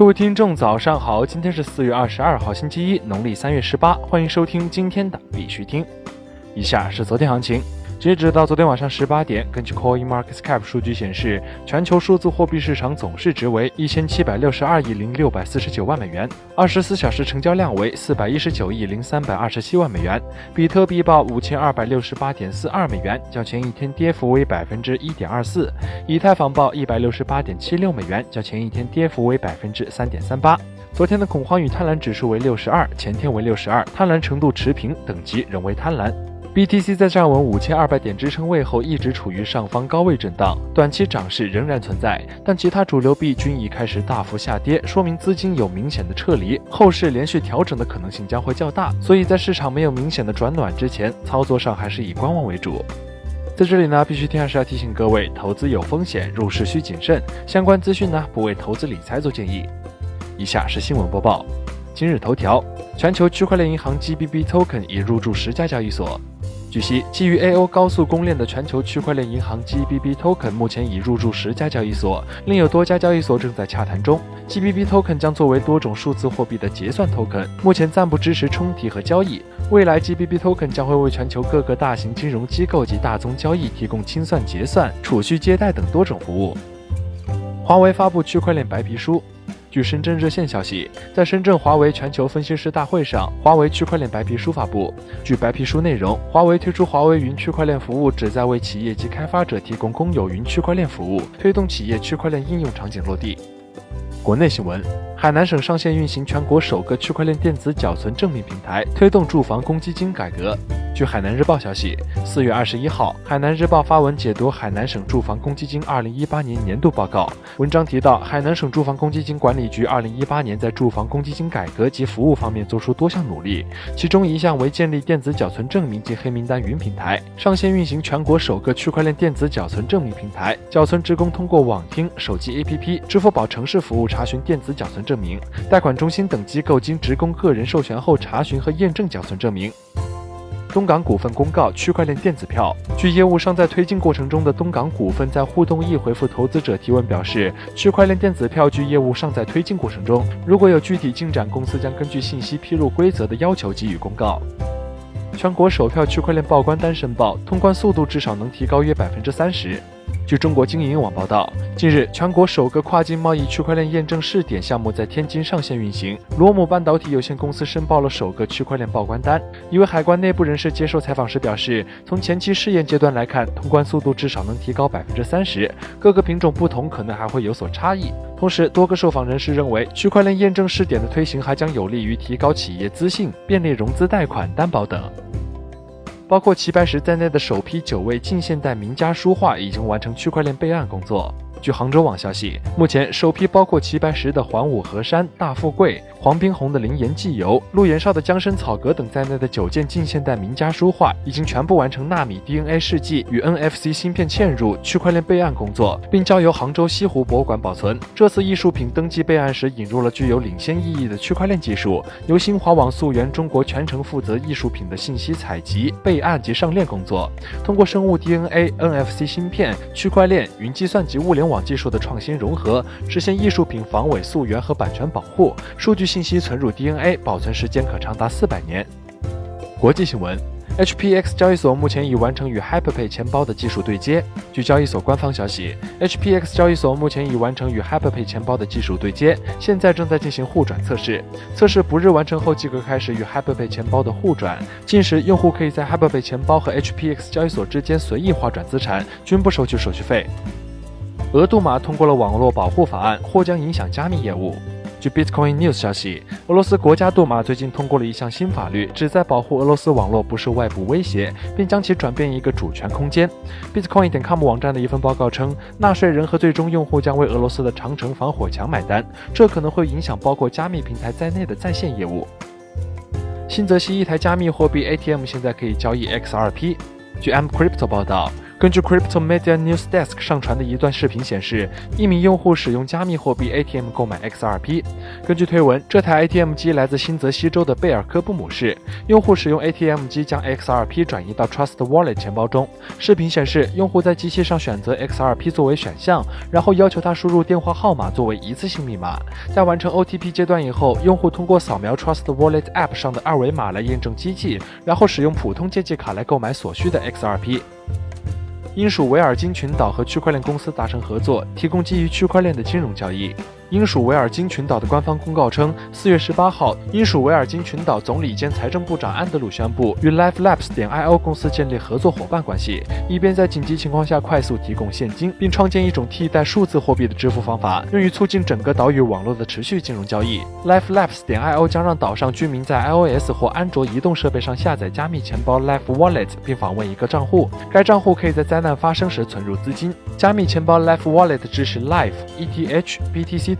各位听众，早上好！今天是四月二十二号，星期一，农历三月十八。欢迎收听今天的必须听。以下是昨天行情。截止到昨天晚上十八点，根据 CoinMarketCap 数据显示，全球数字货币市场总市值为一千七百六十二亿零六百四十九万美元，二十四小时成交量为四百一十九亿零三百二十七万美元。比特币报五千二百六十八点四二美元，较前一天跌幅为百分之一点二四。以太坊报一百六十八点七六美元，较前一天跌幅为百分之三点三八。昨天的恐慌与贪婪指数为六十二，前天为六十二，贪婪程度持平，等级仍为贪婪。BTC 在站稳五千二百点支撑位后，一直处于上方高位震荡，短期涨势仍然存在，但其他主流币均已开始大幅下跌，说明资金有明显的撤离，后市连续调整的可能性将会较大。所以在市场没有明显的转暖之前，操作上还是以观望为主。在这里呢，必须听还是要提醒各位，投资有风险，入市需谨慎。相关资讯呢，不为投资理财做建议。以下是新闻播报。今日头条：全球区块链银行 GBB Token 已入驻十家交易所。据悉，基于 A O 高速公链的全球区块链银行 GBB Token 目前已入驻十家交易所，另有多家交易所正在洽谈中。GBB Token 将作为多种数字货币的结算 token，目前暂不支持充提和交易。未来 GBB Token 将会为全球各个大型金融机构及大宗交易提供清算、结算、储蓄、借贷等多种服务。华为发布区块链白皮书。据深圳热线消息，在深圳华为全球分析师大会上，华为区块链白皮书发布。据白皮书内容，华为推出华为云区块链服务，旨在为企业及开发者提供公有云区块链服务，推动企业区块链应用场景落地。国内新闻：海南省上线运行全国首个区块链电子缴存证明平台，推动住房公积金改革。据海南日报消息，四月二十一号，海南日报发文解读海南省住房公积金二零一八年年度报告。文章提到，海南省住房公积金管理局二零一八年在住房公积金改革及服务方面做出多项努力，其中一项为建立电子缴存证明及黑名单云平台，上线运行全国首个区块链电子缴存证明平台。缴存职工通过网厅、手机 APP、支付宝城市服务查询电子缴存证明，贷款中心等机构经职工个人授权后查询和验证缴存证明。东港股份公告区块链电子票。据业务尚在推进过程中的东港股份在互动易回复投资者提问表示，区块链电子票据业务尚在推进过程中，如果有具体进展，公司将根据信息披露规则的要求给予公告。全国首票区块链报关单申报通关速度至少能提高约百分之三十。据中国经营网报道，近日，全国首个跨境贸易区块链验证试点项目在天津上线运行。罗姆半导体有限公司申报了首个区块链报关单。一位海关内部人士接受采访时表示，从前期试验阶段来看，通关速度至少能提高百分之三十。各个品种不同，可能还会有所差异。同时，多个受访人士认为，区块链验证试点的推行还将有利于提高企业资信、便利融资贷款、担保等。包括齐白石在内的首批九位近现代名家书画已经完成区块链备案工作。据杭州网消息，目前首批包括齐白石的《环武河山》《大富贵》、黄宾虹的《灵岩寄游》、陆延绍的《江深草阁》等在内的九件近现代名家书画，已经全部完成纳米 DNA 试剂与 NFC 芯片嵌入、区块链备案工作，并交由杭州西湖博物馆保存。这次艺术品登记备案时引入了具有领先意义的区块链技术，由新华网溯源中国全程负责艺术品的信息采集、备案及上链工作，通过生物 DNA、NFC 芯片、区块链、云计算及物联。网技术的创新融合，实现艺术品防伪溯源和版权保护。数据信息存入 DNA，保存时间可长达四百年。国际新闻：HPX 交易所目前已完成与 Hyperpay 钱包的技术对接。据交易所官方消息，HPX 交易所目前已完成与 Hyperpay 钱包的技术对接，现在正在进行互转测试。测试不日完成后，即可开始与 Hyperpay 钱包的互转。届时，用户可以在 Hyperpay 钱包和 HPX 交易所之间随意划转资产，均不收取手续费。俄杜马通过了网络保护法案，或将影响加密业务。据 Bitcoin News 消息，俄罗斯国家杜马最近通过了一项新法律，旨在保护俄罗斯网络不受外部威胁，并将其转变一个主权空间。Bitcoin 点 com 网站的一份报告称，纳税人和最终用户将为俄罗斯的长城防火墙买单，这可能会影响包括加密平台在内的在线业务。新泽西一台加密货币 ATM 现在可以交易 XRP。据 M Crypto 报道。根据 Crypto Media News Desk 上传的一段视频显示，一名用户使用加密货币 ATM 购买 XRP。根据推文，这台 ATM 机来自新泽西州的贝尔科布姆市。用户使用 ATM 机将 XRP 转移到 Trust Wallet 钱包中。视频显示，用户在机器上选择 XRP 作为选项，然后要求他输入电话号码作为一次性密码。在完成 OTP 阶段以后，用户通过扫描 Trust Wallet App 上的二维码来验证机器，然后使用普通借记卡来购买所需的 XRP。英属维尔京群岛和区块链公司达成合作，提供基于区块链的金融交易。英属维尔京群岛的官方公告称，四月十八号，英属维尔京群岛总理兼财政部长安德鲁宣布与 LifeLabs 点 io 公司建立合作伙伴关系，以便在紧急情况下快速提供现金，并创建一种替代数字货币的支付方法，用于促进整个岛屿网络的持续金融交易。LifeLabs 点 io 将让岛上居民在 iOS 或安卓移动设备上下载加密钱包 Life Wallet，并访问一个账户。该账户可以在灾难发生时存入资金。加密钱包 Life Wallet 支持 Life、ETH、BTC。